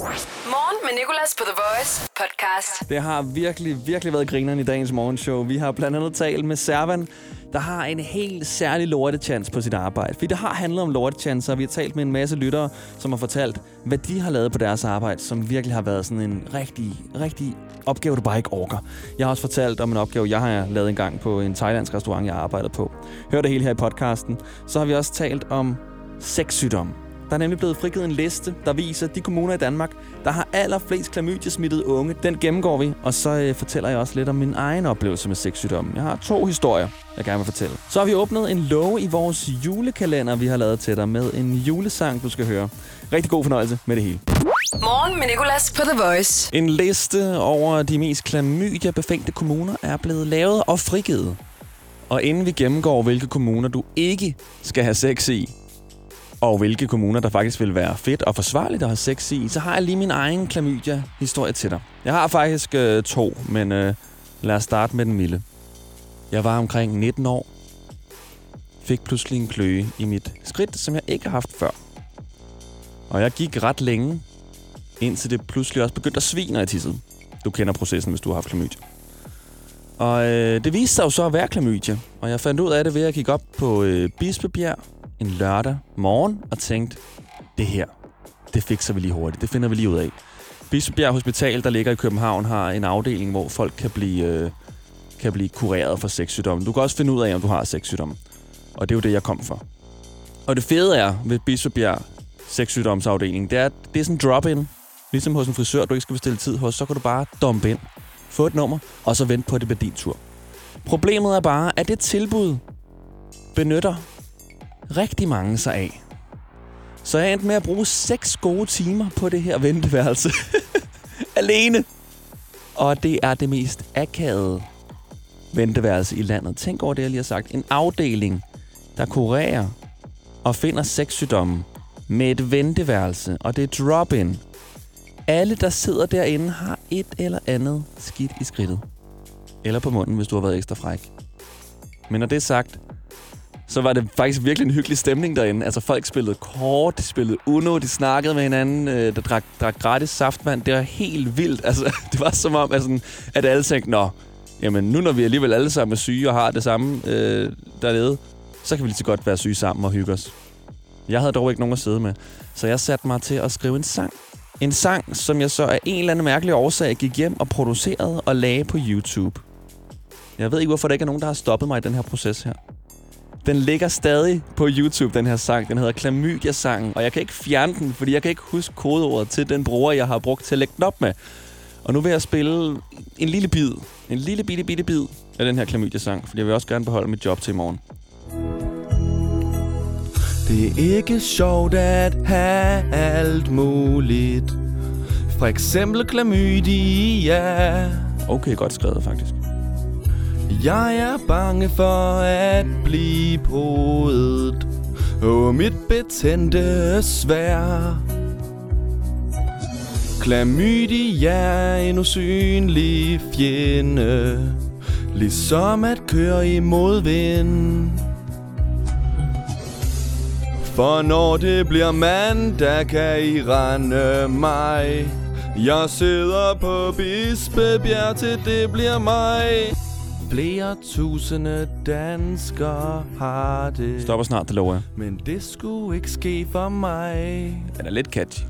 Morgen med Nicolas på The Voice podcast. Det har virkelig, virkelig været grineren i dagens morgenshow. Vi har blandt andet talt med Servan, der har en helt særlig lortechance på sit arbejde. Fordi det har handlet om lortechancer, og vi har talt med en masse lyttere, som har fortalt, hvad de har lavet på deres arbejde, som virkelig har været sådan en rigtig, rigtig opgave, du bare ikke orker. Jeg har også fortalt om en opgave, jeg har lavet en gang på en thailandsk restaurant, jeg arbejdede på. Hør det hele her i podcasten. Så har vi også talt om sexsygdomme. Der er nemlig blevet frigivet en liste, der viser de kommuner i Danmark, der har allerflest klamydia-smittede unge. Den gennemgår vi, og så øh, fortæller jeg også lidt om min egen oplevelse med sexsygdomme. Jeg har to historier, jeg gerne vil fortælle. Så har vi åbnet en låge i vores julekalender, vi har lavet til dig med en julesang, du skal høre. Rigtig god fornøjelse med det hele. Morgen med Nicolas på The Voice. En liste over de mest klamydia-befængte kommuner er blevet lavet og frigivet. Og inden vi gennemgår, hvilke kommuner du ikke skal have sex i, og hvilke kommuner, der faktisk vil være fedt og forsvarligt at have sex i, så har jeg lige min egen klamydia-historie til dig. Jeg har faktisk øh, to, men øh, lad os starte med den milde. Jeg var omkring 19 år, fik pludselig en kløe i mit skridt, som jeg ikke har haft før. Og jeg gik ret længe, indtil det pludselig også begyndte at svine, når jeg tissede. Du kender processen, hvis du har haft klamydia. Og øh, det viste sig jo så at være klamydia, og jeg fandt ud af det ved at kigge op på øh, Bispebjerg en lørdag morgen og tænkte, det her, det fikser vi lige hurtigt. Det finder vi lige ud af. Bispebjerg Hospital, der ligger i København, har en afdeling, hvor folk kan blive, øh, kan blive kureret for sexsygdomme. Du kan også finde ud af, om du har sexsygdomme. Og det er jo det, jeg kom for. Og det fede er ved Bispebjerg sexsygdomsafdeling, det er, det er sådan en drop-in. Ligesom hos en frisør, du ikke skal bestille tid hos, så kan du bare dumpe ind, få et nummer, og så vente på, at det bliver din tur. Problemet er bare, at det tilbud benytter rigtig mange sig af. Så jeg endte med at bruge 6 gode timer på det her venteværelse. Alene. Og det er det mest akavede venteværelse i landet. Tænk over det, jeg lige har sagt. En afdeling, der kurerer og finder sexsygdomme med et venteværelse, og det er drop-in. Alle, der sidder derinde, har et eller andet skidt i skridtet. Eller på munden, hvis du har været ekstra fræk. Men når det er sagt, så var det faktisk virkelig en hyggelig stemning derinde. Altså folk spillede kort, de spillede Uno, de snakkede med hinanden, øh, der drak, drak gratis saftvand. Det var helt vildt. Altså, det var som om, altså, at alle tænkte, nå, jamen nu når vi alligevel alle sammen er syge og har det samme øh, dernede, så kan vi lige så godt være syge sammen og hygge os. Jeg havde dog ikke nogen at sidde med, så jeg satte mig til at skrive en sang. En sang, som jeg så af en eller anden mærkelig årsag gik hjem og producerede og lagde på YouTube. Jeg ved ikke, hvorfor der ikke er nogen, der har stoppet mig i den her proces her. Den ligger stadig på YouTube, den her sang. Den hedder Klamydia-sangen, og jeg kan ikke fjerne den, fordi jeg kan ikke huske kodeordet til den bruger, jeg har brugt til at lægge den op med. Og nu vil jeg spille en lille bid, en lille bitte bitte bid af den her Klamydia-sang, fordi jeg vil også gerne beholde mit job til i morgen. Det er ikke sjovt at have alt muligt. For eksempel klamydia. Okay, godt skrevet faktisk. Jeg er bange for at blive podet Og mit betændte svær. Klamydia er en usynlig fjende Ligesom at køre i modvind For når det bliver mandag, kan I rende mig. Jeg sidder på Bispebjerg til det bliver mig. Flere tusinde danskere har det. Stopper snart, det lover jeg. Men det skulle ikke ske for mig. Den er lidt catchy.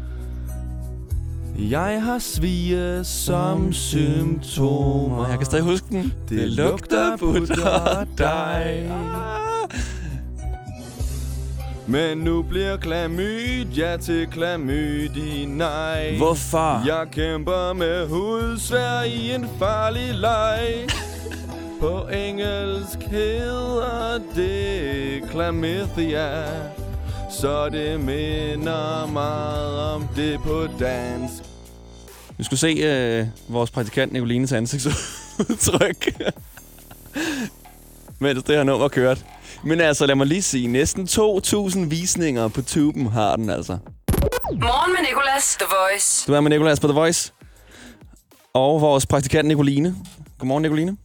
Jeg har svige som symptomer. Jeg kan stadig huske den. Det, det lugter butter og dig. Men nu bliver klamydia til klamydi nej. Hvorfor? Jeg kæmper med hudsvær i en farlig leg. På engelsk hedder det chlamydia Så det minder meget om det på dansk. Vi skulle se øh, vores praktikant Nicolines ansigtsudtryk. Mens det her nummer kørt. Men altså lad mig lige sige Næsten 2.000 visninger på tuben har den altså. Morgen med Nicolas, The Voice. Du er med Nicolas på The Voice. Og vores praktikant Nicoline. Godmorgen Nicoline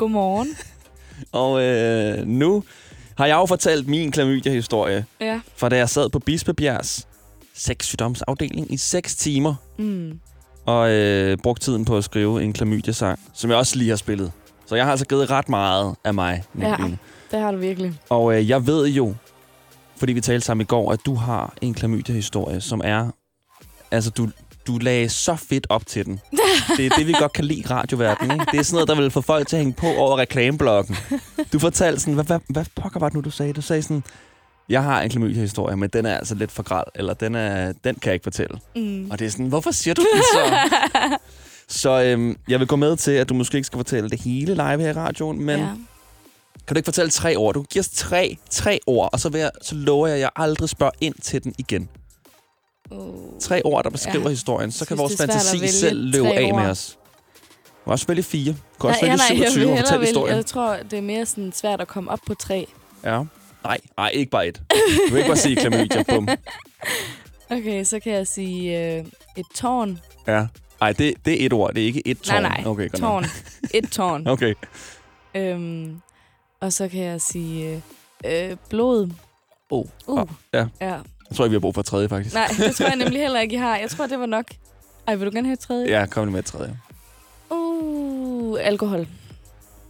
Godmorgen. Og øh, nu har jeg jo fortalt min klamydia-historie, Ja. fra da jeg sad på Bispebjergs sexsygdomsafdeling i 6 timer. Mm. Og øh, brugt tiden på at skrive en klamydia-sang, som jeg også lige har spillet. Så jeg har altså givet ret meget af mig, Nicoline. Det har du virkelig. Og øh, jeg ved jo, fordi vi talte sammen i går, at du har en klamydia-historie, som er... Altså, du, du lagde så fedt op til den. Det er det, vi godt kan lide i radioverdenen, ikke? Det er sådan noget, der vil få folk til at hænge på over reklameblokken. Du fortalte sådan, hvad, hvad, hvad pokker var det nu, du sagde? Du sagde sådan, jeg har en klamydia-historie, men den er altså lidt for græld, eller den, er, den kan jeg ikke fortælle. Mm. Og det er sådan, hvorfor siger du det så? så øhm, jeg vil gå med til, at du måske ikke skal fortælle det hele live her i radioen, men ja. kan du ikke fortælle tre ord? Du giver os tre, tre ord, og så, vil jeg, så lover jeg, at jeg aldrig spørger ind til den igen. Oh. Tre ord, der beskriver Ja. historien, så kan vores fantasi vælge selv løbe af med ord. os. Du kan også vælge fire. Du kan også Nej, vælge nej, jeg 27 vil og fortælle vælge. historien. Jeg tror, det er mere sådan svært at komme op på tre. Ja. Nej, nej, ikke bare et. Du vil ikke bare sige klamydia, bum. Okay, så kan jeg sige øh, et tårn. Ja. Nej, det, det er et ord, det er ikke et tårn. Nej, nej. Okay, godt. Tårn. Et tårn. Okay. øhm, og så kan jeg sige øh, øh, blod. Oh. Uh. Ja. ja. Jeg tror, vi har brug for et tredje, faktisk. Nej, det tror jeg nemlig heller ikke, I har. Jeg tror, det var nok. Ej, vil du gerne have et tredje? Ja, kom lige med et tredje. Uh, alkohol.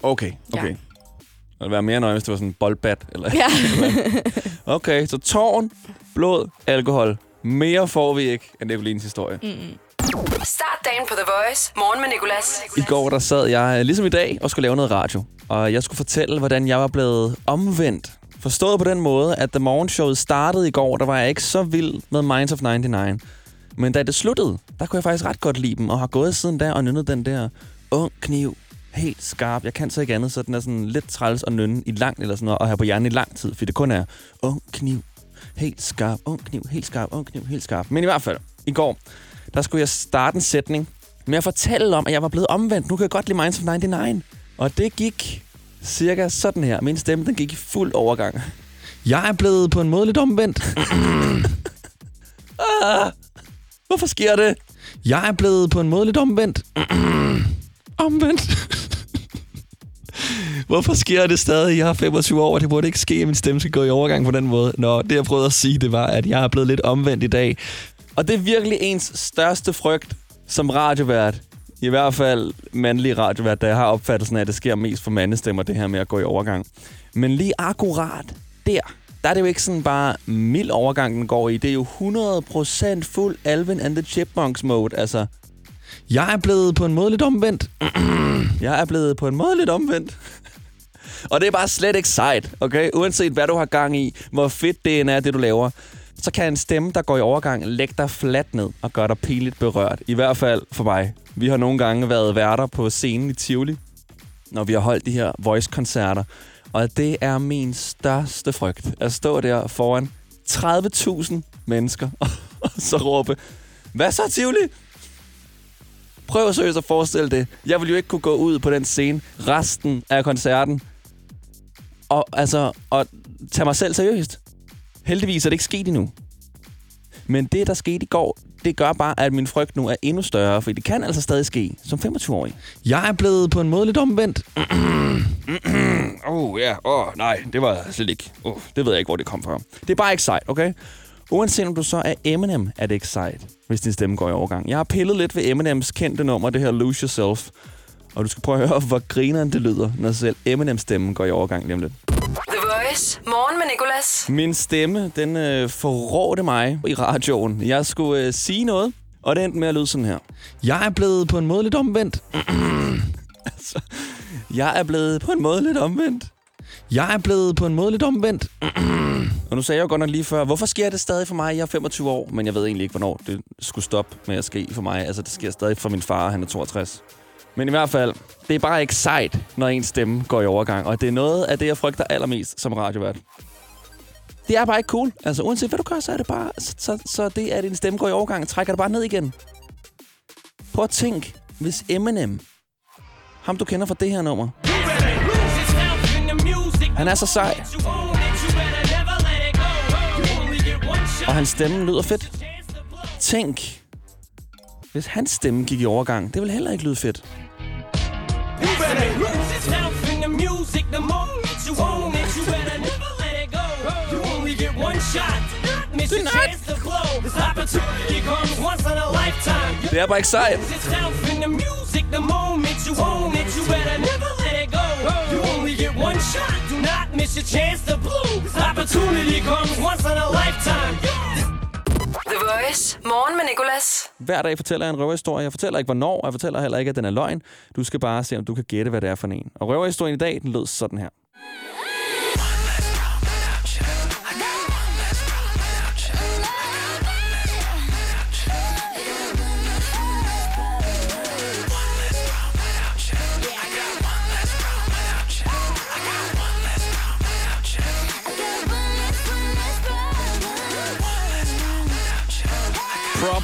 Okay, okay. Ja. Det ville være mere nøje, hvis det var sådan en boldbat. Eller... Ja. Okay, så tårn, blod, alkohol. Mere får vi ikke af Nicolines historie. Mm-mm. Start dagen på The Voice. Morgen med Nicolas. I går der sad jeg, ligesom i dag, og skulle lave noget radio. Og jeg skulle fortælle, hvordan jeg var blevet omvendt. Forstået på den måde, at da morgenshowet startede i går, der var jeg ikke så vild med Minds of 99. Men da det sluttede, der kunne jeg faktisk ret godt lide dem, og har gået siden der og nynnet den der ung kniv, helt skarp. Jeg kan så ikke andet, så den er sådan lidt træls at nynne i lang eller sådan noget, og have på hjernen i lang tid, fordi det kun er ung kniv, helt skarp, ung kniv, helt skarp, ung kniv, helt skarp. Men i hvert fald, i går, der skulle jeg starte en sætning med at fortælle om, at jeg var blevet omvendt. Nu kan jeg godt lide Minds of 99. Og det gik cirka sådan her. Min stemme, den gik i fuld overgang. Jeg er blevet på en måde lidt omvendt. ah, hvorfor sker det? Jeg er blevet på en måde lidt omvendt. omvendt. Hvorfor sker det stadig? Jeg har 25 år, og det burde ikke ske, at min stemme skal gå i overgang på den måde. Nå, det jeg prøvede at sige, det var, at jeg er blevet lidt omvendt i dag. Og det er virkelig ens største frygt som radiovært. I hvert fald mandlig radiovært, da jeg har opfattelsen af, at det sker mest for mandestemmer, det her med at gå i overgang. Men lige akkurat der, der er det jo ikke sådan bare mild overgang, den går i. Det er jo 100% fuld Alvin and the Chipmunks mode. Altså, jeg er blevet på en måde lidt omvendt. jeg er blevet på en måde lidt omvendt. Og det er bare slet ikke sejt, okay? Uanset hvad du har gang i, hvor fedt det end er, det du laver, så kan en stemme, der går i overgang, lægge dig fladt ned og gøre dig pinligt berørt. I hvert fald for mig. Vi har nogle gange været værter på scenen i Tivoli, når vi har holdt de her voice-koncerter. Og det er min største frygt, at stå der foran 30.000 mennesker og så råbe, hvad så Tivoli? Prøv seriøst at forestille det. Jeg ville jo ikke kunne gå ud på den scene resten af koncerten og, altså, og tage mig selv seriøst. Heldigvis er det ikke sket endnu. Men det, der skete i går, det gør bare, at min frygt nu er endnu større, for det kan altså stadig ske som 25-årig. Jeg er blevet på en måde lidt omvendt. Åh, oh, ja. Åh, oh, nej, det var slet ikke. Oh, det ved jeg ikke, hvor det kom fra. Det er bare ikke sejt, okay? Uanset om du så er Eminem, er det ikke sejt, hvis din stemme går i overgang. Jeg har pillet lidt ved Eminems kendte nummer, det her Lose Yourself. Og du skal prøve at høre, hvor grineren det lyder, når selv Eminems stemme går i overgang lige om lidt. Chris. Morgen med Nicolas. Min stemme, den øh, forrådte mig i radioen. Jeg skulle øh, sige noget, og det endte med at lyde sådan her. Jeg er blevet på en måde lidt omvendt. altså, jeg er blevet på en måde lidt omvendt. Jeg er blevet på en måde lidt omvendt. og nu sagde jeg jo godt nok lige før, hvorfor sker det stadig for mig? Jeg er 25 år, men jeg ved egentlig ikke, hvornår det skulle stoppe med at ske for mig. Altså, det sker stadig for min far, han er 62. Men i hvert fald, det er bare ikke sejt, når ens stemme går i overgang. Og det er noget af det, jeg frygter allermest som radiovært. Det er bare ikke cool. Altså, uanset hvad du gør, så er det bare... Så, så, så det, at din stemme går i overgang, trækker det bare ned igen. Prøv at tænk, hvis Eminem, ham du kender fra det her nummer, han er så sej, og hans stemme lyder fedt. Tænk, hvis hans stemme gik i overgang, det ville heller ikke lyde fedt. Det er bare ikke sejt. the moment you own it. You better never let it go. You only get one shot. Do not miss your chance to blow. Opportunity comes once in a lifetime. The Voice. Morgen med Nicolas. Hver dag fortæller jeg en røverhistorie. Jeg fortæller ikke, hvornår, og jeg fortæller heller ikke, at den er løgn. Du skal bare se, om du kan gætte, hvad det er for en. Og røverhistorien i dag, den lød sådan her.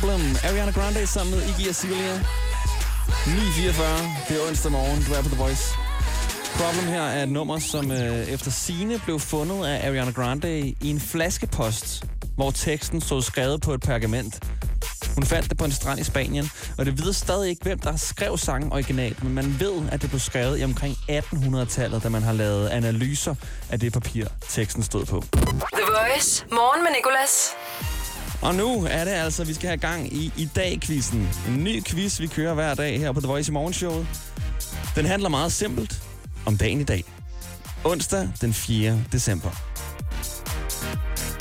Problem. Ariana Grande sammen med Iggy Azalea. 9.44. Det er onsdag morgen. Du er på The Voice. Problem her er et nummer, som øh, efter sine blev fundet af Ariana Grande i en flaskepost, hvor teksten stod skrevet på et pergament. Hun fandt det på en strand i Spanien, og det vides stadig ikke, hvem der skrev sangen originalt, men man ved, at det blev skrevet i omkring 1800-tallet, da man har lavet analyser af det papir, teksten stod på. The Voice. Morgen med Nicolas. Og nu er det altså, vi skal have gang i i dag-quizzen. En ny quiz, vi kører hver dag her på The Voice i morgenshowet. Den handler meget simpelt om dagen i dag. Onsdag den 4. december.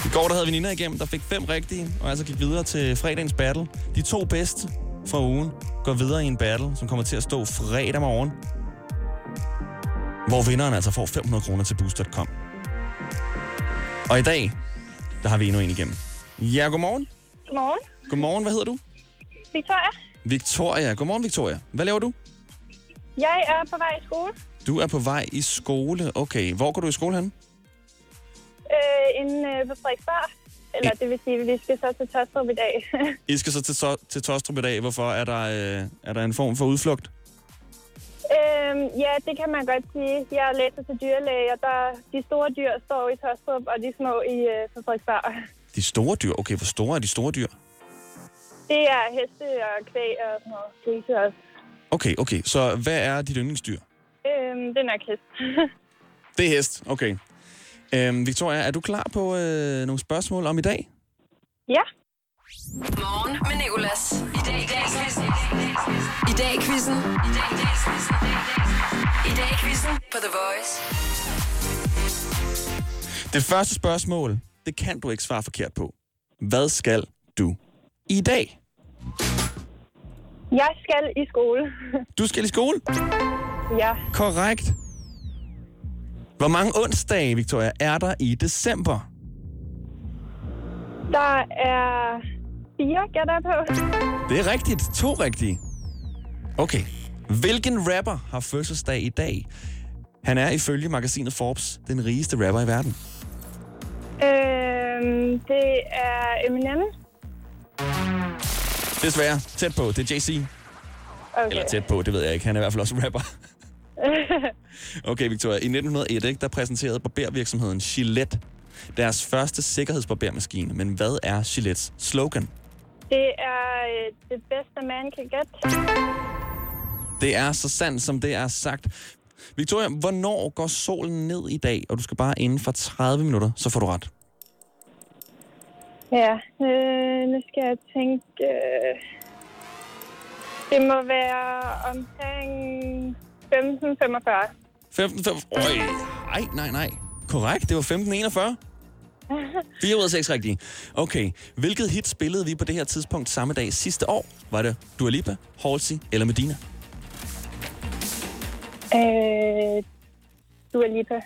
I går der havde vi Nina igennem, der fik fem rigtige, og altså gik videre til fredagens battle. De to bedste fra ugen går videre i en battle, som kommer til at stå fredag morgen. Hvor vinderen altså får 500 kroner til Boost.com. Og i dag, der har vi endnu en igennem. Ja, godmorgen. Godmorgen. Godmorgen, hvad hedder du? Victoria. Victoria. Godmorgen, Victoria. Hvad laver du? Jeg er på vej i skole. Du er på vej i skole. Okay, hvor går du i skole hen? Øh, inde øh, på Frederiksberg. Eller det vil sige, at vi skal så til Tostrup i dag. I skal så til, så, til Tostrup i dag. Hvorfor? Er der, øh, er der en form for udflugt? øhm, ja, det kan man godt sige. Jeg læser til dyrlæge, og der, de store dyr står i Tostrup, og de små i øh, på Frederiksberg. De store dyr. Okay, hvor store er de store dyr? Det er heste og kvæg og sådan noget. Grise også. Okay, okay. Så hvad er dit yndlingsdyr? Øhm, det er nok hest. Det er hest. Okay. Øhm, Victoria, er du klar på øh, nogle spørgsmål om i dag? ja. Morgen med Nicolas. I dag i dag quizzen. I dag i quizzen. I dag i dag quizzen. I dag i quizzen på The Voice. Det første spørgsmål, det kan du ikke svare forkert på. Hvad skal du i dag? Jeg skal i skole. Du skal i skole? ja. Korrekt. Hvor mange onsdage, Victoria, er der i december? Der er fire, gætter jeg på. Det er rigtigt. To rigtige. Okay. Hvilken rapper har fødselsdag i dag? Han er ifølge magasinet Forbes den rigeste rapper i verden. Øhm, det er Eminem. Desværre. Tæt på. Det er JC. Okay. Eller tæt på, det ved jeg ikke. Han er i hvert fald også rapper. Okay, Victoria. I 1901, ikke, der præsenterede barbervirksomheden Gillette deres første sikkerhedsbarbermaskine. Men hvad er Gillettes slogan? Det er øh, det bedste, man kan get. Det er så sandt, som det er sagt. Victoria, hvornår går solen ned i dag? Og du skal bare inden for 30 minutter, så får du ret. Ja, øh, nu skal jeg tænke... Øh, det må være omkring 15.45. 15, 5, øj, nej, nej, nej. Korrekt, det var 1541. 4 ud af 6 rigtige. Okay, hvilket hit spillede vi på det her tidspunkt samme dag sidste år? Var det Dua Lipa, Halsey eller Medina? Øh, Dua Lipa.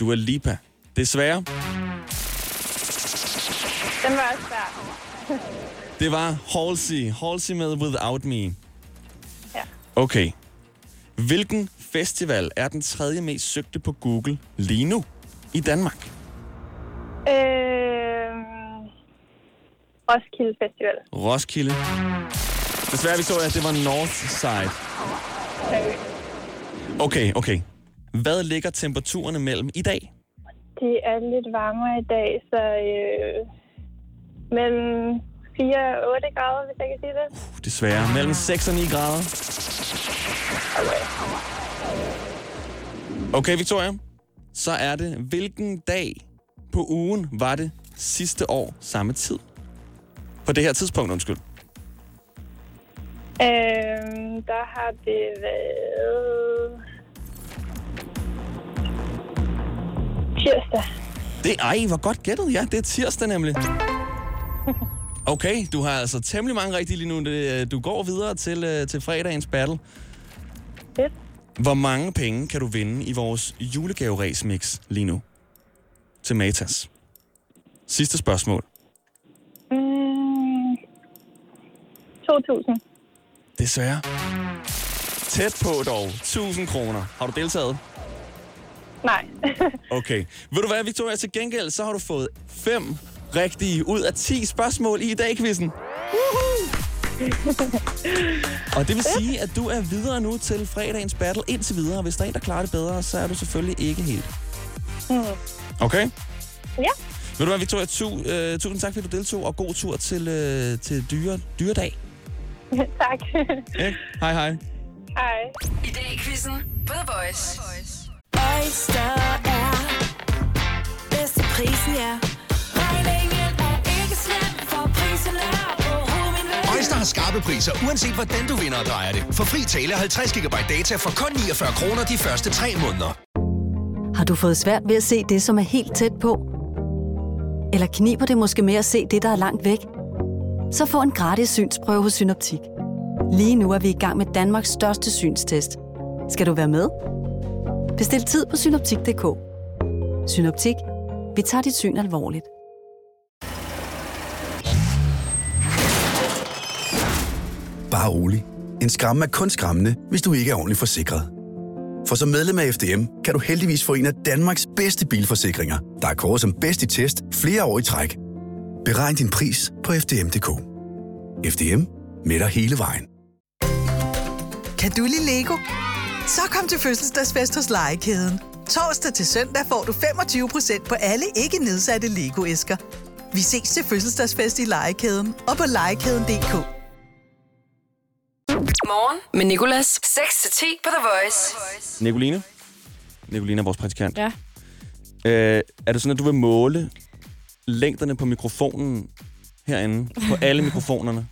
Dua Lipa. Desværre, Den var også svær. det var Halsey. Halsey med Without Me. Ja. Okay. Hvilken festival er den tredje mest søgte på Google lige nu i Danmark? Øh, Roskilde Festival. Roskilde. Desværre, Victoria, det var Northside. Okay. Okay. Hvad ligger temperaturerne mellem i dag? Det er lidt varmere i dag, så øh, mellem 4 og 8 grader, hvis jeg kan sige det. Uh, Desværre. Mellem 6 og 9 grader. Okay, Victoria. Så er det, hvilken dag på ugen var det sidste år samme tid? På det her tidspunkt, undskyld. Øhm, der har det været... Tirsdag. Det ej, hvor godt gættet. Ja, det er tirsdag nemlig. Okay, du har altså temmelig mange rigtige lige nu. Det- Du går videre til, øh, til fredagens battle. Fedt. Hvor mange penge kan du vinde i vores julegave mix lige nu? Til Matas. Sidste spørgsmål. Mm, 2.000. Desværre. Tæt på dog. 1000 kroner. Har du deltaget? Nej. Okay. Ved du hvad, Victoria? Til gengæld, så har du fået fem rigtige ud af 10 spørgsmål i dag, quizzen. Og det vil sige, at du er videre nu til fredagens battle indtil videre. Hvis der er en, der klarer det bedre, så er du selvfølgelig ikke helt. Okay? Ja. Ved du hvad, Victoria? Tu, øh, tusind tak, fordi du deltog, og god tur til, øh, til dyre, dyredag. tak. Hej, hej. Hej. I dag i quizzen på The Voice. Oyster er bedst til prisen, ja. Øjster har skarpe priser, uanset hvordan du vinder og drejer det. For fri tale 50 GB data for kun 49 kroner de første 3 måneder. Har du fået svært ved at se det, som er helt tæt på? Eller kniber det måske med at se det, der er langt væk? Så få en gratis synsprøve hos Synoptik. Lige nu er vi i gang med Danmarks største synstest. Skal du være med? Bestil tid på synoptik.dk. Synoptik. Vi tager dit syn alvorligt. Bare rolig. En skræmme er kun skræmmende, hvis du ikke er ordentligt forsikret. For som medlem af FDM kan du heldigvis få en af Danmarks bedste bilforsikringer, der er kåret som bedst i test flere år i træk. Beregn din pris på FDM.dk. FDM med dig hele vejen. Kan du lide Lego? Så kom til fødselsdagsfest hos Legekæden. Torsdag til søndag får du 25% på alle ikke nedsatte Lego-æsker. Vi ses til fødselsdagsfest i Legekæden og på legekæden.dk. Morgen med Nicolas. 6-10 på The Voice. Nicoline? Nicoline er vores praktikant. Ja. Øh, er det sådan, at du vil måle længderne på mikrofonen herinde? På alle mikrofonerne?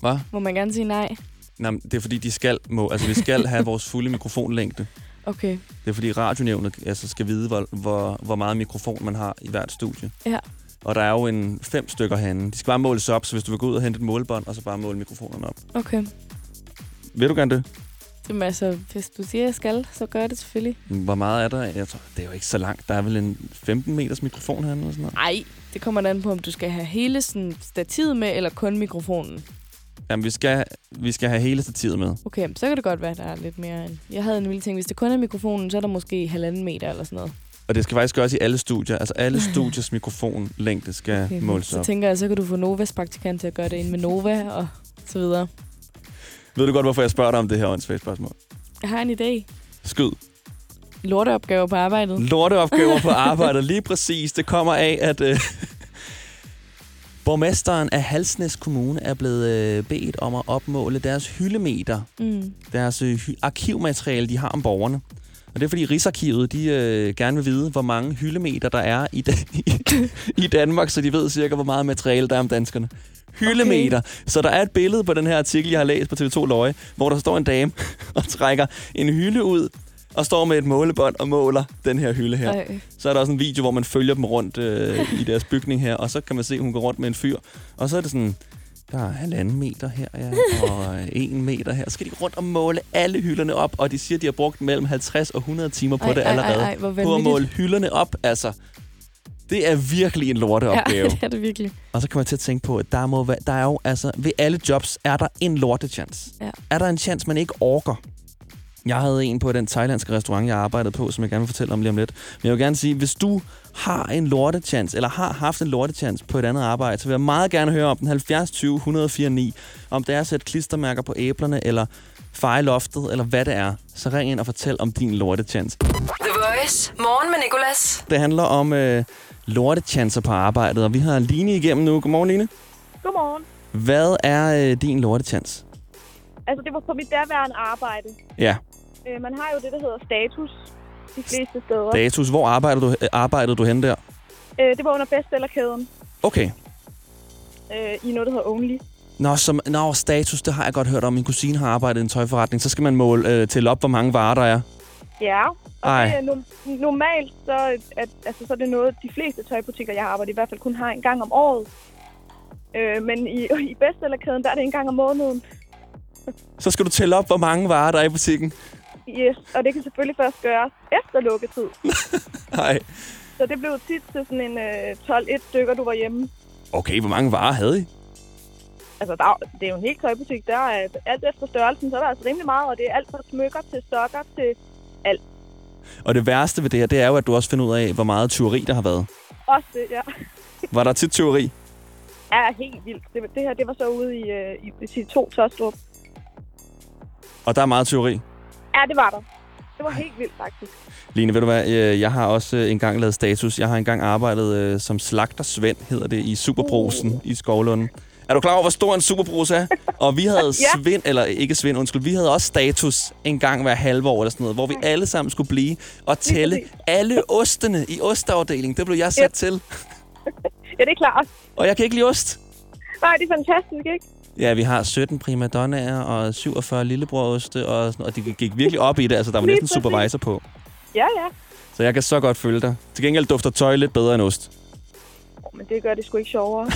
Hvad? Må man gerne sige nej? Nej, men det er fordi, de skal må, altså, vi skal have vores fulde mikrofonlængde. Okay. Det er fordi, radionævnet altså, skal vide, hvor, hvor, hvor meget mikrofon man har i hvert studie. Ja. Og der er jo en fem stykker herinde. De skal bare måles op, så hvis du vil gå ud og hente et målebånd, og så bare måle mikrofonerne op. Okay. Vil du gerne det? Jamen altså, hvis du siger, jeg skal, så gør jeg det selvfølgelig. Hvor meget er der? Jeg tror, det er jo ikke så langt. Der er vel en 15 meters mikrofon herinde eller sådan noget. Nej, det kommer an på, om du skal have hele sådan, stativet med, eller kun mikrofonen. Jamen, vi skal, vi skal have hele stativet med. Okay, så kan det godt være, at der er lidt mere end... Jeg havde en vild ting, hvis det kun er mikrofonen, så er der måske halvanden meter eller sådan noget. Og det skal faktisk gøres i alle studier. Altså alle studiers mikrofonlængde skal Okay, måles så op. tænker jeg, så kan du få Novas praktikant til at gøre det ind med Nova og så videre. Ved du godt, hvorfor jeg spørger dig om det her åndsfælde spørgsmål? Jeg har en idé. Skyd. Lorteopgaver på arbejdet. Lorteopgaver på arbejdet. Lige præcis. Det kommer af, at øh, borgmesteren af Halsnæs Kommune er blevet øh, bedt om at opmåle deres hyldemeter. Mm. Deres øh, arkivmateriale, de har om borgerne. Og det er fordi Rigsarkivet, de øh, gerne vil vide, hvor mange hyldemeter der er i, da- i, i Danmark, så de ved cirka, hvor meget materiale der er om danskerne. Hyldemeter. Okay. Så der er et billede på den her artikel, jeg har læst på TV2 Løje, hvor der står en dame og trækker en hylde ud, og står med et målebånd og måler den her hylde her. Ej. Så er der også en video, hvor man følger dem rundt øh, i deres bygning her, og så kan man se, at hun går rundt med en fyr. Og så er det sådan, der er halvanden meter her, ja, og øh, en meter her. Så skal de rundt og måle alle hylderne op, og de siger, de har brugt mellem 50 og 100 timer på Ej, det ej, ej, allerede. ej, hvor på at måle hylderne op, altså. Det er virkelig en lorteopgave. Ja, det er det virkelig. Og så kan man til at tænke på, at der, må der er jo, altså, ved alle jobs er der en lortechance. Ja. Er der en chance, man ikke orker? Jeg havde en på den thailandske restaurant, jeg arbejdede på, som jeg gerne vil fortælle om lige om lidt. Men jeg vil gerne sige, hvis du har en lortechance, eller har haft en lortechance på et andet arbejde, så vil jeg meget gerne høre om den 70 20 104 9. Om det er at sætte klistermærker på æblerne, eller feje loftet, eller hvad det er. Så ring ind og fortæl om din lortechance. The Voice. Morgen med Nicolas. Det handler om øh, lortechancer på arbejdet, og vi har Line igennem nu. Godmorgen, Line. Godmorgen. Hvad er øh, din lortechance? Altså, det var på mit derværende arbejde. Ja, Øh, man har jo det, der hedder status de fleste steder. status. Hvor arbejder du, øh, arbejdede du hen der? Øh, det var under bestsellerkæden Okay. øh, i noget, der hedder Only. Nå, som, nå, status, det har jeg godt hørt om. Min kusine har arbejdet i en tøjforretning. Så skal man måle øh, til op, hvor mange varer der er. Ja, og Ej. det er no- normalt, så, at, altså, så er det noget, de fleste tøjbutikker, jeg har arbejdet i, i hvert fald kun har en gang om året. Øh, men i, i bestsellerkæden, der er det en gang om måneden. Så skal du tælle op, hvor mange varer der er i butikken. Yes, og det kan selvfølgelig først gøres efter lukketid. Nej. Så det blev tit til sådan en øh, 12-1 stykker, du var hjemme. Okay, hvor mange varer havde I? Altså, der, er- det er jo en helt tøjbutik. Der er alt efter størrelsen, så er der altså rimelig meget, og det er alt fra smykker til sokker til alt. Og det værste ved det her, det er jo, at du også finder ud af, hvor meget tyveri der har været. Også det, ja. Var der tit tyveri? er helt vildt. Det, det her, det var så ude i, øh, i, i to Tostrup. Og der er meget tyveri. Ja, det var der. Det var helt vildt, faktisk. Line, ved du hvad? øh, Jeg har også øh, engang lavet status. Jeg har engang arbejdet øh, som slagter Svend, hedder det, i Superbrosen i Skovlunden. Er du klar over, hvor stor en superbrus er? Og vi havde Ja. Svend, eller ikke Svend, undskyld, vi havde også status en gang hver halve år eller sådan noget, hvor vi alle sammen skulle blive og tælle alle ostene i osteafdelingen. Det blev jeg sat Yep. til. Ja, det er klart. Og jeg kan ikke lide ost. Nej, det er fantastisk, ikke? Ja, vi har 17 primadonnaer og 47 lillebroroste, og, sådan- og de gik virkelig op i det. Altså, der var næsten supervisor på. Ja, ja. Så jeg kan så godt følge dig. Til gengæld dufter tøj lidt bedre end ost. Oh, men det gør det sgu ikke sjovere.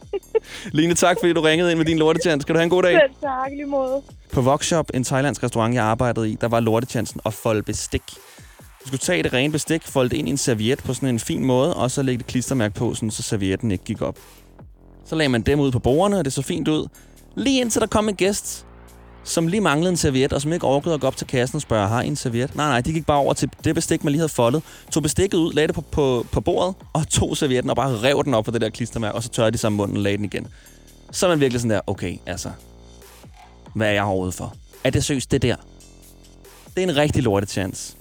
Line, tak fordi du ringede ind med din lortetjans. Skal du have en god dag? Selv tak, lige måde. På Vokshop, en thailandsk restaurant, jeg arbejdede i, der var lortetjansen at folde bestik. Du skulle tage det rene bestik, folde det ind i en serviet på sådan en fin måde, og så lægge et klistermærke på, sådan, så servietten ikke gik op. Så lagde man dem ud på bordene, og det så fint ud. Lige indtil der kom en gæst, som lige manglede en serviet, og som ikke orkede at gå op til kassen og spørge, har I en serviet? Nej, nej, de gik bare over til det bestik, man lige havde foldet, tog bestikket ud, lagde det på, på, på bordet, og tog servietten og bare rev den op på det der klistermærke, og så tørrede de sammen munden og lagde den igen. Så er man virkelig sådan der, okay, altså, hvad er jeg overhovedet for? Er det seriøst det der? Det er en rigtig lortetjans.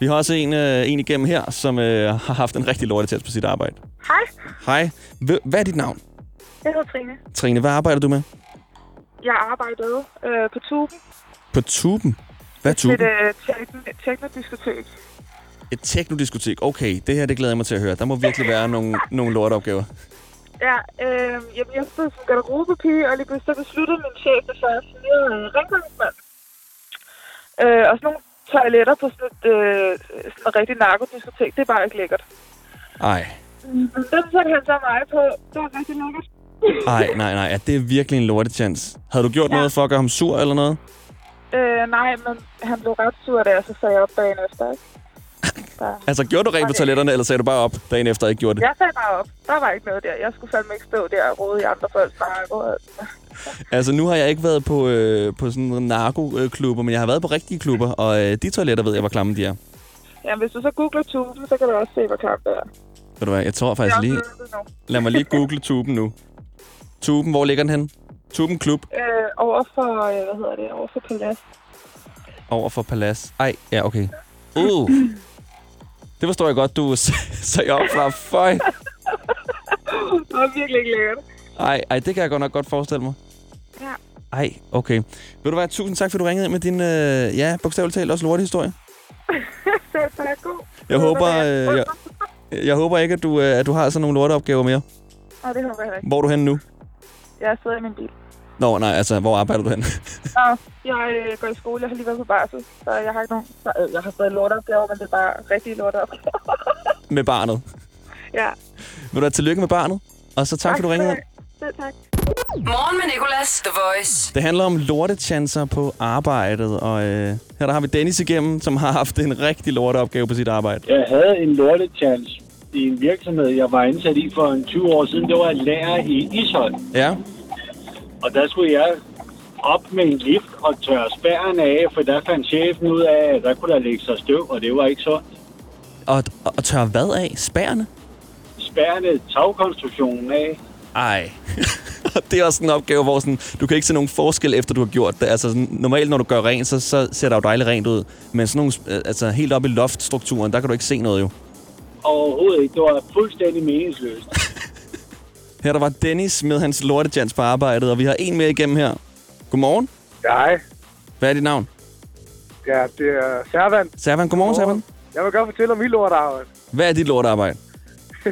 Vi har også en, øh, en igennem her, som øh, har haft en rigtig lortetjans på sit arbejde. Hej, Hej, hvad er dit navn? Jeg hedder Trine. Trine, hvad arbejder du med? Jeg arbejdede øh, på Tuben. På Tuben? Hvad er Tuben? et øh, tekno- teknodiskotek. Et teknodiskotek. Okay, det her det glæder jeg mig til at høre. Der må virkelig være nogle, nogle lorteopgaver. Ja, øh, jamen, jeg stod som garderobepige, og lige pludselig besluttede min chef, at jeg fyre øh, rengøringsmand. Øh, og sådan nogle toiletter på sådan et, øh, sådan et rigtig narkodiskotek, det er bare ikke lækkert. Ej, Men den satte han så mig på. Det var rigtig lækkert. Ej, nej, nej. Ja, det er virkelig en lortetjans. Havde du gjort ja. noget for at gøre ham sur eller noget? Øh, nej, men han blev ret sur, da jeg så sagde op dagen efter, ikke? Der. Altså, gjorde du rent på toiletterne, eller sagde du bare op dagen efter ikke gjorde det? Jeg sagde bare op. Der var ikke noget der. Jeg skulle fandme ikke stå der og rode i andre folks narko. Altså, nu har jeg ikke været på, øh, på sådan nogle narkoklubber, men jeg har været på rigtige klubber, og øh, de toiletter ved jeg, hvor klamme de er. Ja, hvis du så googler tuben, så kan du også se, hvor klart det er. Ved du hvad, jeg tror Jeg faktisk har lige... Lad mig lige google tuben nu. Tuben, hvor ligger den hen? Tuben Klub Øh, over for, øh, hvad hedder det, over for Palas. over for Palads. Ej, ja, okay. Uh. Det forstår jeg godt, du sagde op fra. Føj. Det var virkelig ikke lækkert. Ej, ej, det kan jeg godt nok godt forestille mig. Ja. Ej, okay. Ved du hvad, tusind tak, fordi du ringede ind med din, øh, ja, bogstaveligt talt også lortehistorie. Selv tak, god. Jeg håber, øh, jeg, jeg håber ikke, at du, øh, at du har sådan nogle lorteopgaver mere. Nej, det håber jeg ikke. Hvor er du henne nu? Jeg sidder i min bil. Nå, nej, altså, hvor arbejder du hen? Nå, jeg øh, går i skole. Jeg har lige været på barsel, så jeg har ikke nogen... Så, øh, jeg har stadig lorteopgaver, men det er bare rigtige lorteopgaver. med barnet. ja. Vil du have tillykke med barnet? Og så tak, fordi du ringede ind. Selv tak. Morgen med Nicolas, The Voice. Det handler om lortechancer på arbejdet, og øh, her der har vi Dennis igennem, som har haft en rigtig lorteopgave på sit arbejde. Jeg havde en lortechance i en virksomhed, jeg var ansat i for en 20 år siden. Det var lærer i Ishøj. Ja, Og der skulle jeg op med en lift og tørre spærren af, for der fandt chefen ud af, at der kunne der lægge sig støv, og det var ikke så. og, og tør hvad af? Spærene? Spærrene tagkonstruktionen af. Ej. Det er også en opgave, hvor sådan, du kan ikke se nogen forskel, efter du har gjort det. Altså, sådan, normalt, når du gør rent, så, så ser det jo dejligt rent ud. Men sådan nogle, øh, altså, helt op i loftstrukturen, der kan du ikke se noget jo. Overhovedet ikke. Det var fuldstændig meningsløst. Her der var Dennis med hans lortejans på arbejdet, og vi har en mere igennem her. Godmorgen. Hej. Hvad er dit navn? Ja, det er Servan. Servan, godmorgen, Servan. Jeg vil godt fortælle om mit lortarbejde. Hvad er dit lortearbejde?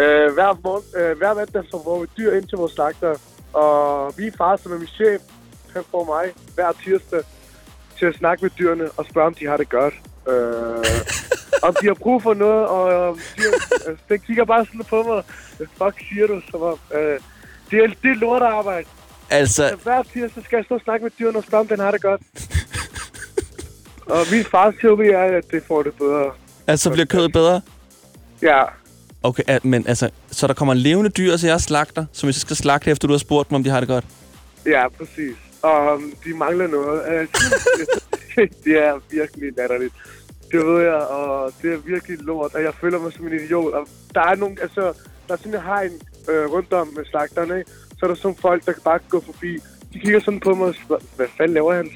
øh, hver, morgen, øh, hver mandag så får vi dyr ind til vores slagter. Og min far, som er min chef, han får mig hver tirsdag til at snakke med dyrene og spørge, om de har det godt. Øh, om de har brug for noget, og øh, de, altså, den kigger bare sådan på mig. Hvad fuck siger du? Som om, øh, det, er, det er lortearbejde. Altså, Så hver tirsdag skal jeg stå og snakke med dyrene og spørge, om den har det godt. og min fars teori er, at det får det bedre. altså bliver kødet bedre? Ja, Okay, men altså, så der kommer levende dyr til jeres slagter, som vi så skal slagte, efter du har spurgt dem, om de har det godt? ja, præcis. Og um, de mangler noget. Øh, det er virkelig latterligt. Det ved jeg, og det er virkelig lort, og jeg føler mig som en idiot. Og der er nogle, altså, der er sådan en hegn øh, rundt om med slagterne, ikke? Så er der sådan folk, der bare kan gå forbi. De kigger sådan på mig og spørger, hvad fanden laver han?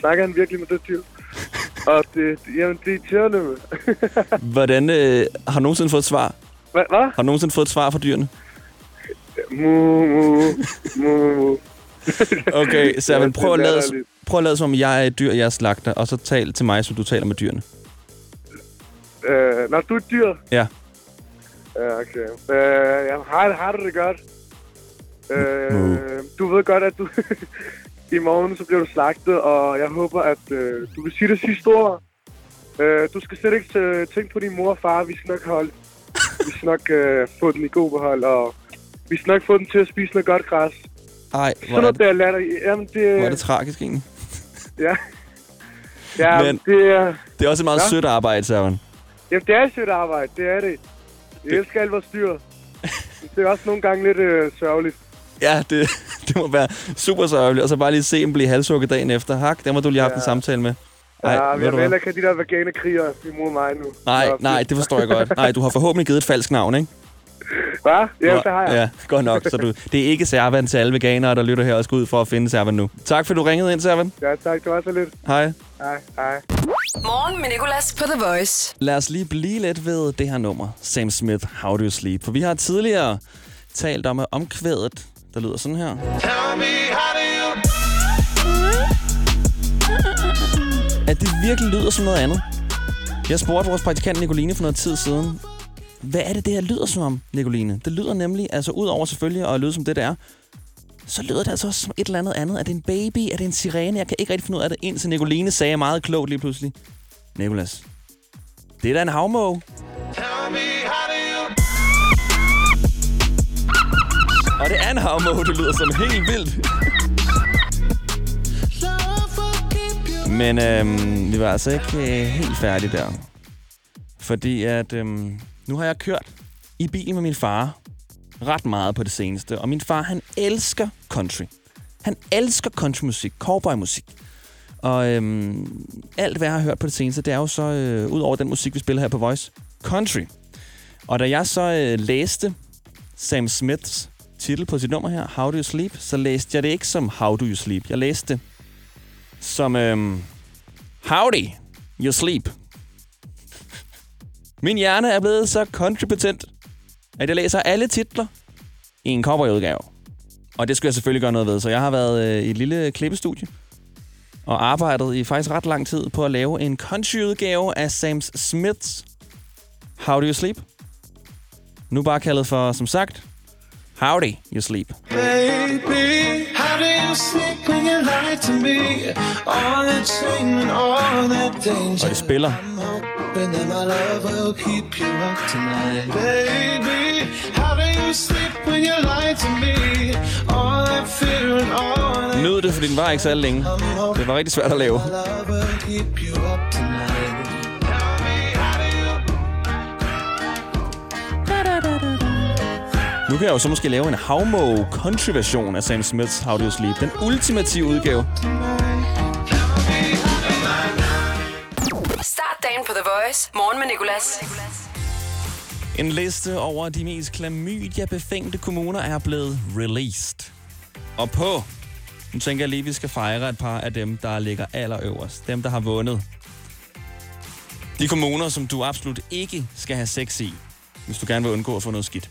Snakker han virkelig med det dyr? og det, jamen, det er irriterende. Hvordan, øh, har du nogensinde fået et svar? Hvad? Hvad? Har du nogensinde fået et svar fra dyrene? Mu, mu, mu, mu. Okay, så Ja, prøv, at lade, prøv at lade som om jeg er et dyr, jeg er slagter, og så tal til mig, som du taler med dyrene. Øh, når du er et dyr, Ja. Ja, okay. Øh, ja, har, har du det godt? Øh, du ved godt, at du i morgen så bliver du slagtet, og jeg håber, at øh, du vil sige det sidste ord. Øh, du skal slet ikke øh, tænke på din mor og far. Vi skal nok holde. Vi skal nok øh, få den i god behold, og vi skal nok få den til at spise noget godt græs. Ej, hvor Sådan er, det, der latter. Jamen, det, hvor er det tragisk egentlig. Ja. Ja, Men- det er... Det er også et meget Ja. sødt arbejde, Servan. Jamen, det er sødt arbejde. Det er det. Jeg elsker alt vores dyr. Det er også nogle gange lidt øh, sørgeligt. Ja, det, det må være super sørgeligt. Og så bare lige se dem blive halshugget dagen efter. Hak, der må du lige have haft en samtale med. Ej, ja, ved jeg vil ikke have de der veganerkrigere imod mig nu. Nej, Nå, nej, det forstår jeg godt. Nej, du har forhåbentlig givet et falsk navn, ikke? Hvad? Ja, Nå, det har jeg. Ja, godt nok. Så du, det er ikke Servan til alle veganere, der lytter her og skal ud for at finde Servan nu. Tak for, du ringede ind, Servan. Ja, tak. Det var så lidt. Hej. Hej, hej. Morgen med Nicolas på The Voice. Lad os lige blive lidt ved det her nummer, Sam Smith, How Do You Sleep. For vi har tidligere talt om omkvædet, der lyder sådan her. At det virkelig lyder som noget andet. Jeg spurgte vores praktikant Nicoline for noget tid siden, hvad er det, det her lyder som om, Nicoline? Det lyder nemlig, altså ud over selvfølgelig at lyde som det, der er, så lyder det altså også som et eller andet andet. Er det en baby? Er det en sirene? Jeg kan ikke rigtig finde ud af det, indtil Nicoline sagde meget klogt lige pludselig. Nicolas, det er da en havmåge. Og det er en havmåge, det lyder som helt vildt. Men øhm, vi var altså ikke øh, helt færdige der. Fordi at øhm, nu har jeg kørt i bil med min far ret meget på det seneste. Og min far, han elsker country. Han elsker countrymusik, cowboymusik. Og øhm, alt, hvad jeg har hørt på det seneste, det er jo så, øh, ud over den musik, vi spiller her på Voice, country. Og da jeg så øh, læste Sam Smiths titel på sit nummer her, How Do You Sleep, så læste jeg det ikke som How Do You Sleep. Jeg læste det som øhm, Howdy You Sleep. Min hjerne er blevet så countrybetent, at jeg læser alle titler i en cowboyudgave. Og det skulle jeg selvfølgelig gøre noget ved, så jeg har været øh, i et lille klippestudie og arbejdet i faktisk ret lang tid på at lave en countryudgave af Sam Smiths How Do You Sleep. Nu bare kaldet for, som sagt, Howdy You Sleep. Baby, how do you sleep when you lie to me? All that shame and all that danger. Og det spiller. Hoping that my love will keep you up tonight. Baby, how do you sleep when you lie to me? All that fear and all that Nyd det, fordi den var ikke så længe. Det var rigtig svært at lave. love will keep you up tonight. Nu kan jeg jo så måske lave en havmåge country-version af Sam Smiths How Do You Sleep. Den ultimative udgave. Start dagen på The Voice. Morgen med Nicolas. En liste over de mest klamydia-befængte kommuner er blevet released. Og på, nu tænker jeg lige, at vi skal fejre et par af dem, der ligger allerøverst. Dem, der har vundet. De kommuner, som du absolut ikke skal have sex i, hvis du gerne vil undgå at få noget skidt.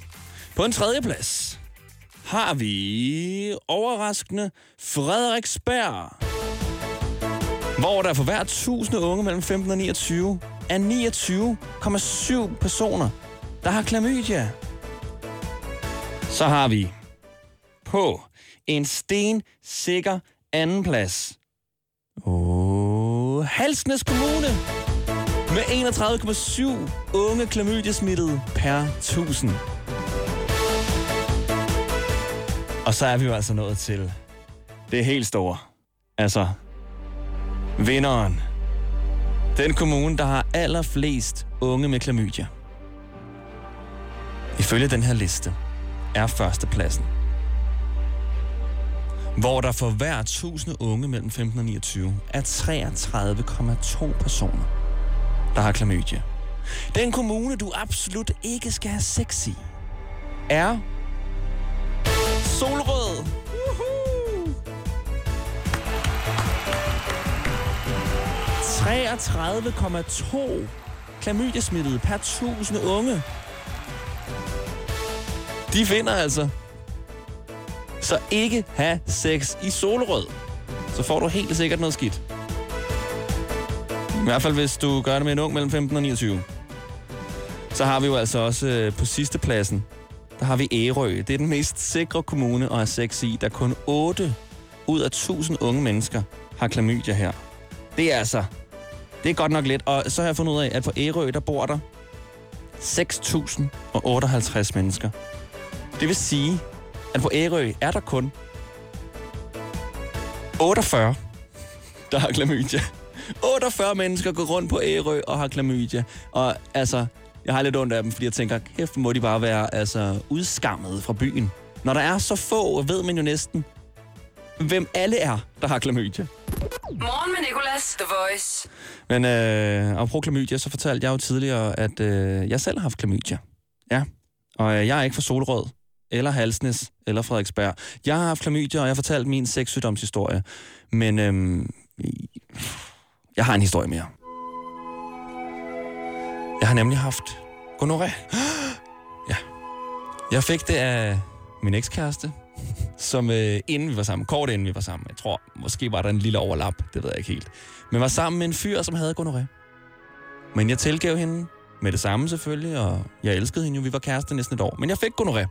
På en tredje plads har vi overraskende Frederiksberg. Hvor der for hver 1000 unge mellem 15 og 29 er 29,7 personer, der har klamydia. Så har vi på en stensikker andenplads. Oh, Halsnes Kommune med 31,7 unge klamydiasmittede per 1000. Og så er vi jo altså nået til det helt store. Altså, vinderen. Den kommune, der har allerflest unge med klamydia. Ifølge den her liste er førstepladsen. Hvor der for hver 1000 unge mellem 15 og 29 er 33,2 personer, der har klamydia. Den kommune, du absolut ikke skal have sex i, er Solrød. Woohoo! 33,2 klamydiasmittede per 1000 unge. De finder altså. Så ikke have sex i solrød. Så får du helt sikkert noget skidt. I hvert fald, hvis du gør det med en ung mellem 15 og 29. Så har vi jo altså også øh, på sidste pladsen, der har vi Ærø. Det er den mest sikre kommune at have sex i, der kun 8 ud af 1000 unge mennesker har klamydia her. Det er altså, det er godt nok lidt. Og så har jeg fundet ud af, at på Ærø, der bor der 6.058 mennesker. Det vil sige, at på Ærø er der kun 48, der har klamydia. 48 mennesker går rundt på Ærø og har klamydia. Og altså, jeg har lidt ondt af dem, fordi jeg tænker, kæft, må de bare være altså, udskammet fra byen. Når der er så få, ved man jo næsten, hvem alle er, der har klamydia. Morgen med Nicolas, The Voice. Men øh, apropos klamydia, så fortalte jeg jo tidligere, at øh, jeg selv har haft klamydia. Ja, og øh, jeg er ikke fra Solrød, eller Halsnes, eller Frederiksberg. Jeg har haft klamydia, og jeg har fortalt min sexsygdomshistorie. Men øh, jeg har en historie mere. Jeg har nemlig haft gonoré. Ja. Jeg fik det af min ekskæreste, som øh, inden vi var sammen, kort inden vi var sammen, jeg tror, måske var der en lille overlap, det ved jeg ikke helt, men var sammen med en fyr, som havde gonoré. Men jeg tilgav hende med det samme selvfølgelig, og jeg elskede hende jo, vi var kærester næsten et år, men jeg fik gonoré.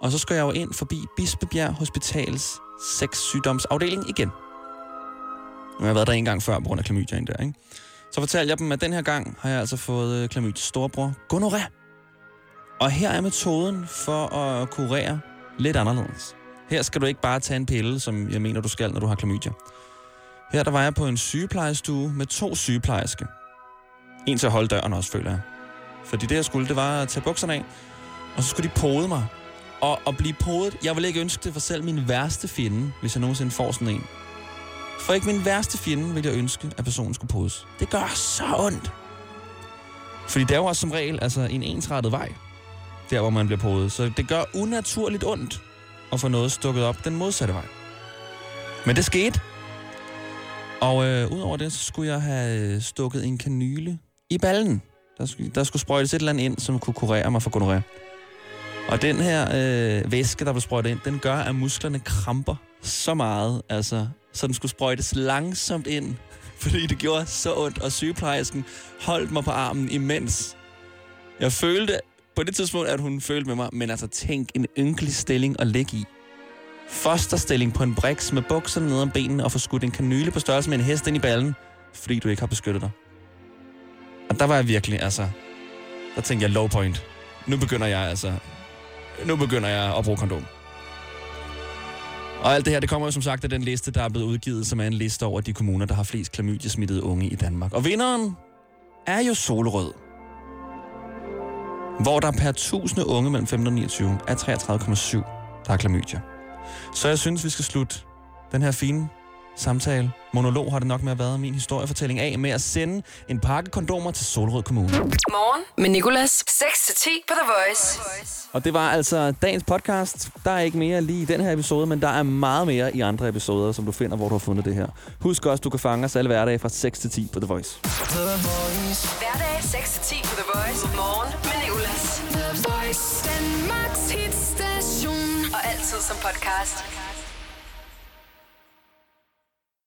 Og så skal jeg jo ind forbi Bispebjerg Hospitals sexsygdomsafdeling igen. Nu har jeg været der en gang før på grund af klamydia der, ikke? Så fortalte jeg dem, at den her gang har jeg altså fået øh, storebror, gonoré. Og her er metoden for at kurere lidt anderledes. Her skal du ikke bare tage en pille, som jeg mener, du skal, når du har klamydia. Her der var jeg på en sygeplejestue med to sygeplejerske. En til at holde døren også, føler jeg. Fordi det, jeg skulle, det var at tage bukserne af, og så skulle de pode mig. Og at blive podet, jeg vil ikke ønske det for selv min værste fjende, hvis jeg nogensinde får sådan en. For ikke min værste fjende vil jeg ønske, at personen skulle podes. Det gør så ondt. Fordi der er jo også som regel altså, en ensrettet vej, der hvor man bliver podet. Så det gør unaturligt ondt at få noget stukket op den modsatte vej. Men det skete. Og øh, udover det, så skulle jeg have øh, stukket en kanyle i ballen. Der skulle, der skulle sprøjtes et eller andet ind, som kunne kurere mig for gonoré. Og den her øh, væske, der blev sprøjtet ind, den gør, at musklerne kramper så meget, altså, så den skulle sprøjtes langsomt ind, fordi det gjorde så ondt, og sygeplejersken holdt mig på armen imens. Jeg følte på det tidspunkt, at hun følte med mig, men altså tænk en ynkelig stilling at ligge i. Fosterstilling på en briks med bukserne ned om benene og få skudt en kanyle på størrelse med en hest ind i ballen, fordi du ikke har beskyttet dig. Og der var jeg virkelig, altså, der tænkte jeg low point. Nu begynder jeg altså, nu begynder jeg at bruge kondom. Og alt det her, det kommer jo som sagt af den liste, der er blevet udgivet, som er en liste over de kommuner, der har flest klamydia-smittede unge i Danmark. Og vinderen er jo Solrød. Hvor der per 1000 unge mellem 15 og 29 er 33,7, der har klamydia. Så jeg synes, vi skal slutte den her fine samtale. Monolog har det nok med at være min historiefortælling af med at sende en pakke kondomer til Solrød Kommune. Morgen med Nicolas. 6-10 på The Voice. Og det var altså dagens podcast. Der er ikke mere lige i den her episode, men der er meget mere i andre episoder, som du finder, hvor du har fundet det her. Husk også, du kan fange os alle hverdage fra 6 til 10 på The Voice. Hverdag 6-10 på The Voice. Morgen med Nicolas. The Voice. Danmarks hitstation. Og altid som podcast.